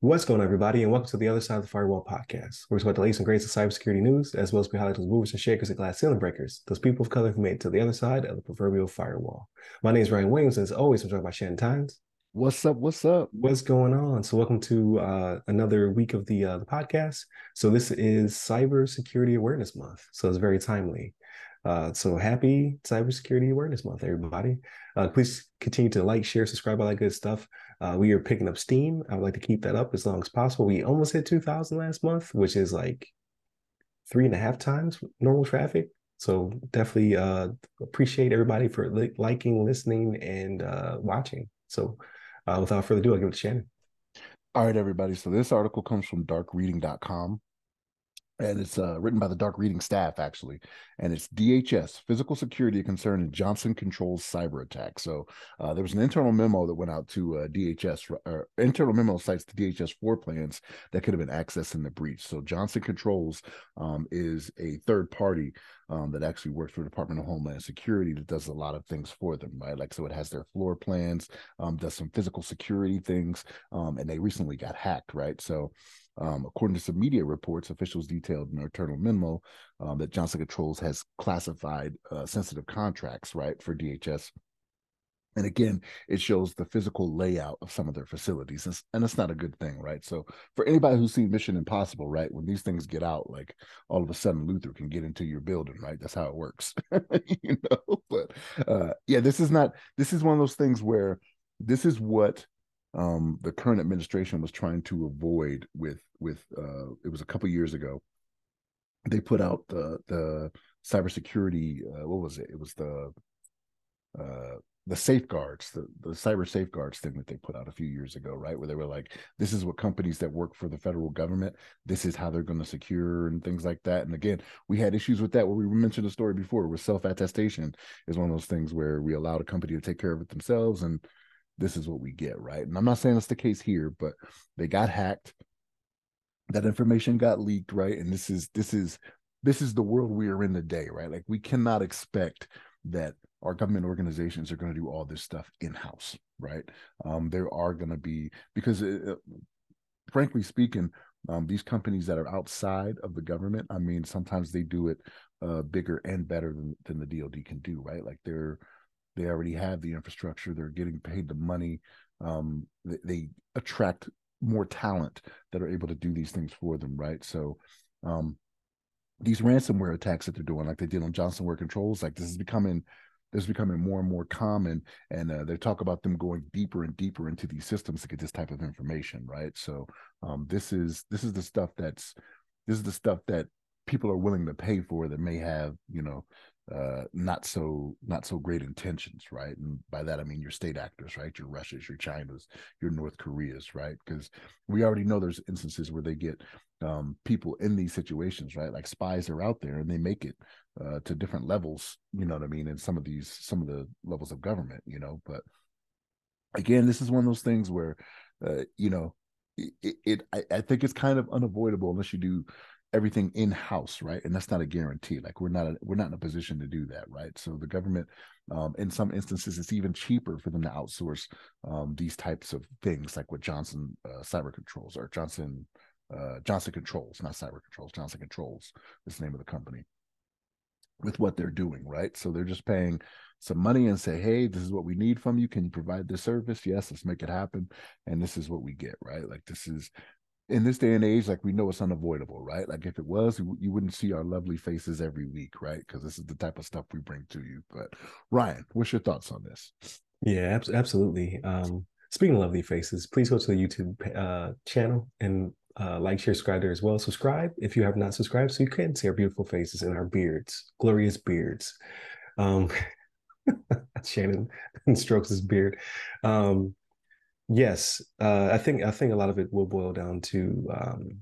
What's going on, everybody, and welcome to the Other Side of the Firewall podcast, where we talk about the latest and greatest of cybersecurity news, as well as we highlight those movers and shakers and glass ceiling breakers, those people of color who made it to the other side of the proverbial firewall. My name is Ryan Williams, and as always, I'm joined by Shannon Tynes. What's up? What's up? What's going on? So, welcome to uh, another week of the uh, the podcast. So, this is Cybersecurity Awareness Month, so it's very timely. Uh, so, happy Cybersecurity Awareness Month, everybody! Uh, please continue to like, share, subscribe, all that good stuff. Uh, we are picking up steam. I would like to keep that up as long as possible. We almost hit 2,000 last month, which is like three and a half times normal traffic. So definitely uh, appreciate everybody for li- liking, listening, and uh, watching. So without further ado, I'll give it to Shannon. All right, everybody. So this article comes from darkreading.com and it's uh, written by the dark reading staff actually and it's dhs physical security concern in johnson controls cyber attack. So uh, there was an internal memo that went out to uh, dhs or internal memo cites the dhs floor plans that could have been accessed in the breach. So johnson controls um, is a third party um, that actually works for the department of homeland security that does a lot of things for them right? Like so it has their floor plans um, does some physical security things um, and they recently got hacked right? So um, according to some media reports, officials detailed in their internal memo um, that Johnson Controls has classified uh, sensitive contracts, right, for DHS. And again, it shows the physical layout of some of their facilities, and, and it's not a good thing, right? So, for anybody who's seen Mission Impossible, right, when these things get out, like all of a sudden Luther can get into your building, right? That's how it works, you know. But uh, yeah, this is not. This is one of those things where this is what um, the current administration was trying to avoid with with uh, it was a couple years ago. They put out the the cybersecurity. Uh, what was it? It was the uh, the safeguards, the, the cyber safeguards thing that they put out a few years ago, right? Where they were like, this is what companies that work for the federal government, this is how they're going to secure and things like that. And again, we had issues with that where we mentioned a story before where self attestation is one of those things where we allowed a company to take care of it themselves and this is what we get, right? And I'm not saying that's the case here, but they got hacked. That information got leaked, right? And this is this is this is the world we are in today, right? Like we cannot expect that our government organizations are going to do all this stuff in house, right? Um, there are going to be because, it, uh, uh, frankly speaking, um, these companies that are outside of the government, I mean, sometimes they do it uh, bigger and better than than the DoD can do, right? Like they're they already have the infrastructure. They're getting paid the money. Um, they, they, attract more talent that are able to do these things for them, right? So, um, these ransomware attacks that they're doing, like they did on Johnsonware Controls, like this is becoming this is becoming more and more common, and uh, they talk about them going deeper and deeper into these systems to get this type of information, right? So, um, this is this is the stuff that's this is the stuff that people are willing to pay for that may have you know uh, not so not so great intentions, right? And by that I mean your state actors, right? Your Russias, your Chinas, your North Koreas, right? Because we already know there's instances where they get um, people in these situations, right? Like spies are out there and they make it uh, to different levels, you know what I mean? In some of these some of the levels of government, you know. But again, this is one of those things where, uh, you know, it, it I, I think it's kind of unavoidable unless you do everything in house right? And that's not a guarantee like we're not a, we're not in a position to do that right? So the government um, in some instances it's even cheaper for them to outsource um, these types of things like what johnson uh, cyber controls or johnson uh, johnson controls not cyber controls johnson controls is the name of the company with what they're doing right? So they're just paying some money and say hey this is what we need from you. Can you provide this service? Yes let's make it happen. And this is what we get right? Like this is in this day and age, like we know it's unavoidable, right? Like if it was, you wouldn't see our lovely faces every week, right? Because this is the type of stuff we bring to you. But Ryan, what's your thoughts on this? Yeah, absolutely. Um, speaking of lovely faces, please go to the YouTube uh, channel and uh, like, share, subscribe there as well. Subscribe if you have not subscribed, so you can see our beautiful faces and our beards, glorious beards. Um, Shannon strokes his beard. Um, Yes, uh, I think I think a lot of it will boil down to um,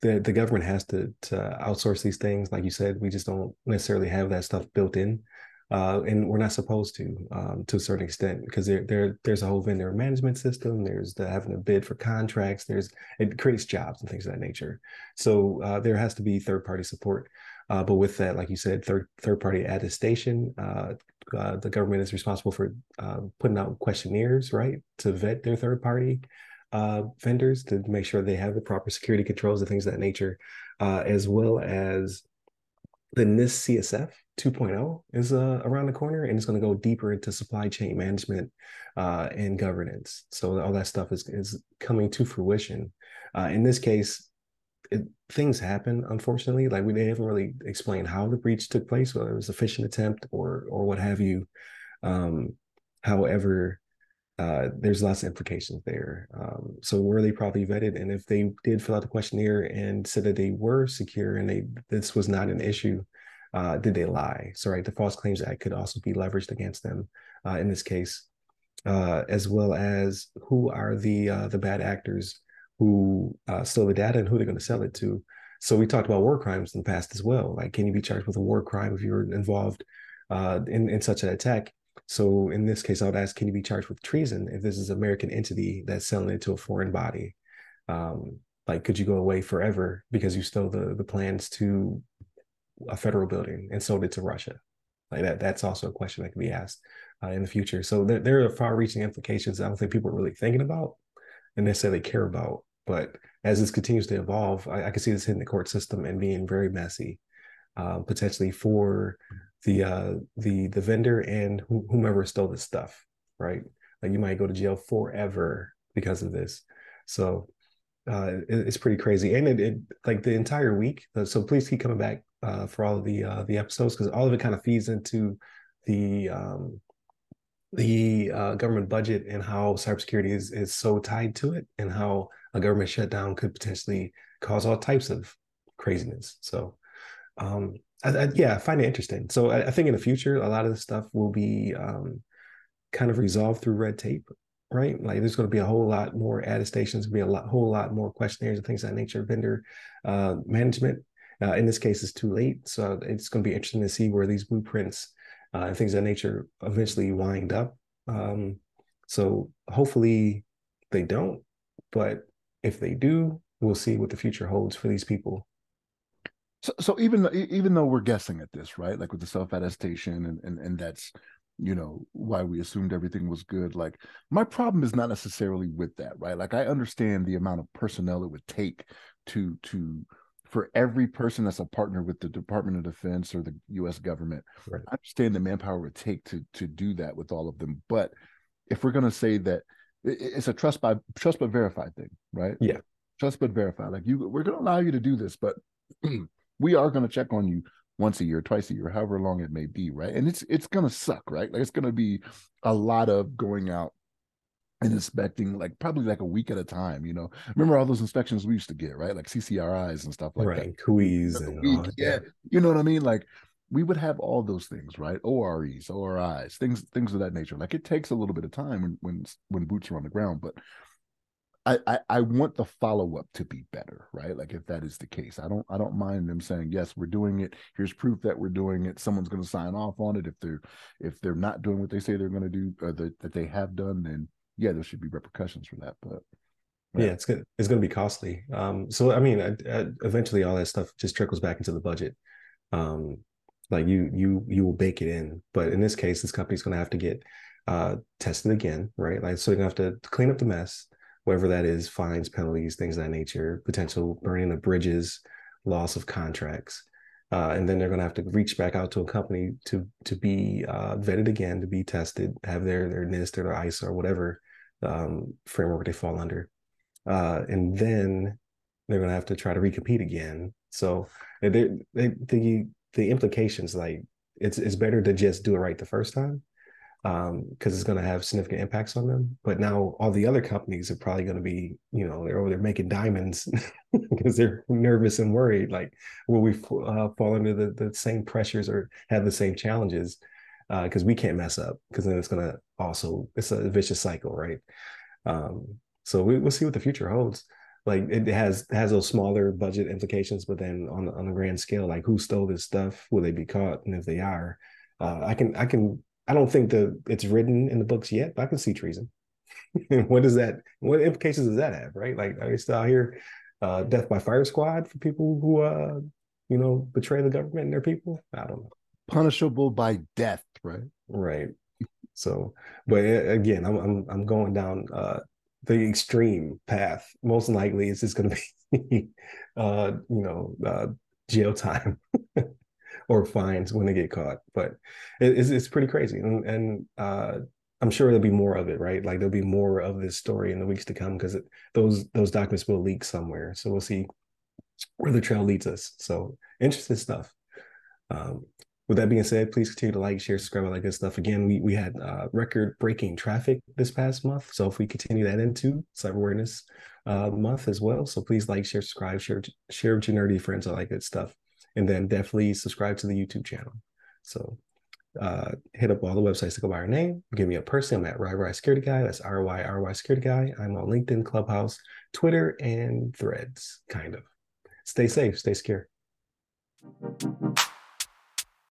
the the government has to to outsource these things. Like you said, we just don't necessarily have that stuff built in, uh, and we're not supposed to um, to a certain extent because there there there's a whole vendor management system. There's the having to bid for contracts. There's it creates jobs and things of that nature. So uh, there has to be third party support. Uh, but with that, like you said, third third party attestation, uh, the government is responsible for uh, putting out questionnaires, right, to vet their third party uh, vendors to make sure they have the proper security controls and things of that nature, uh, as well as the NIST CSF 2.0 is uh, around the corner and it's going to go deeper into supply chain management uh, and governance. So all that stuff is, is coming to fruition. In this case, it, things happen, unfortunately. Like we they haven't really explained how the breach took place, whether it was a phishing attempt or or what have you. Um, however, uh, there's lots of implications there. Um, so were they probably vetted? And if they did fill out the questionnaire and said that they were secure and they this was not an issue, uh, did they lie? So right, the False Claims Act could also be leveraged against them uh, in this case, uh, as well as who are the uh, the bad actors who uh, stole the data and who they're going to sell it to. So we talked about war crimes in the past as well. Like, can you be charged with a war crime if you're involved in in such an attack? So in this case, I would ask, can you be charged with treason if this is an American entity that's selling it to a foreign body? Um, like, could you go away forever because you stole the the plans to a federal building and sold it to Russia? Like that, that's also a question that can be asked uh, in the future. So there, there are far-reaching implications I don't think people are really thinking about and necessarily care about. But as this continues to evolve, I, I can see this hitting the court system and being very messy, uh, potentially for the uh, the the vendor and wh- whomever stole the stuff, right? Like you might go to jail forever because of this. So uh, it, it's pretty crazy, and it, it, like the entire week. Uh, so please keep coming back uh, for all of the uh, the episodes because all of it kind of feeds into the um, the uh, government budget and how cybersecurity is is so tied to it, and how a government shutdown could potentially cause all types of craziness. So um, I, I, yeah, I find it interesting. So I, I, think in the future, a lot of this stuff will be um, kind of resolved through red tape, right? Like there's going to be a whole lot more attestations, be a lot, whole lot more questionnaires and things of that nature. Vendor uh, management, uh, in this case, is too late. So it's going to be interesting to see where these blueprints uh, and things of that nature eventually wind up. Um, so hopefully they don't, but if they do, we'll see what the future holds for these people so, so even even though we're guessing at this, right? Like with the self attestation, and, and and that's you know why we assumed everything was good. Like my problem is not necessarily with that, right? Like I understand the amount of personnel it would take to to for every person that's a partner with the Department of Defense or the U.S. government. Right. I understand the manpower it would take to to do that with all of them, but if we're going to say that it's a trust by trust but verify thing, right? Yeah, trust but verify. Like you, we're going to allow you to do this, but we are going to check on you once a year, twice a year, however long it may be, right? And it's it's going to suck, right? Like it's going to be a lot of going out and inspecting like probably like a week at a time, you know. Remember all those inspections we used to get, right? Like CCRIs and stuff like right. that. CUIs and yeah. You know what I mean? Like we would have all those things, right? OREs, ORIs, things things of that nature. Like it takes a little bit of time when when when boots are on the ground, but I, I, I want the follow up to be better, right? Like if that is the case, I don't I don't mind them saying yes, we're doing it. Here's proof that we're doing it. Someone's going to sign off on it. If they're if they're not doing what they say they're going to do, or that, that they have done, then yeah, there should be repercussions for that. But yeah, it's good. It's going to be costly. Um, so I mean, I, I, eventually all that stuff just trickles back into the budget. Um, like you you you will bake it in, but in this case, this company's going to have to get uh tested again, right? Like so, you're going to have to clean up the mess whatever that is, fines, penalties, things of that nature, potential burning of bridges, loss of contracts. Uh, and then they're going to have to reach back out to a company to to be uh, vetted again, to be tested, have their their NIST or their ISO or whatever um, framework they fall under, uh, and then they're going to have to try to recompete again. So they, they, the the implications like it's it's better to just do it right the first time because um, it's going to have significant impacts on them. But now all the other companies are probably going to be, you know, they're over there making diamonds because they're nervous and worried. Like, will we uh, fall under the, the same pressures or have the same challenges? Because uh, we can't mess up because then it's to also, it's a vicious cycle, right? Um, so we, will see what the future holds. Like it has has those smaller budget implications, but then on on the grand scale, like who stole this stuff? Will they be caught? And if they are, uh, I can I can I don't think that it's written in the books yet, but I can see treason. what does that? What implications does that have? Right? Like, are you still out here, uh, death by fire squad for people who, uh, you know, betray the government and their people? I don't know. Punishable by death, right? Right. So, but again, I'm I'm I'm going down uh the extreme path. Most likely, it's just going to be, uh, you know, uh, jail time or fines when they get caught. But it's it's pretty crazy, and and uh, I'm sure there'll be more of it, right? Like there'll be more of this story in the weeks to come because those those documents will leak somewhere. So we'll see where the trail leads us. So interesting stuff. Um, with that being said, please continue to like, share, subscribe, all that good stuff. Again, we we had uh, record breaking traffic this past month. So if we continue that into Cyber Awareness uh, Month as well, so please like, share, subscribe, share share with your nerdy friends, all that good stuff, and then definitely subscribe to the YouTube channel. So uh, hit up all the websites to go by our name. Give me a person. I'm at RyRy Security Guy. That's R Y R Y Security Guy. I'm on LinkedIn, Clubhouse, Twitter, and Threads. Kind of. Stay safe. Stay secure.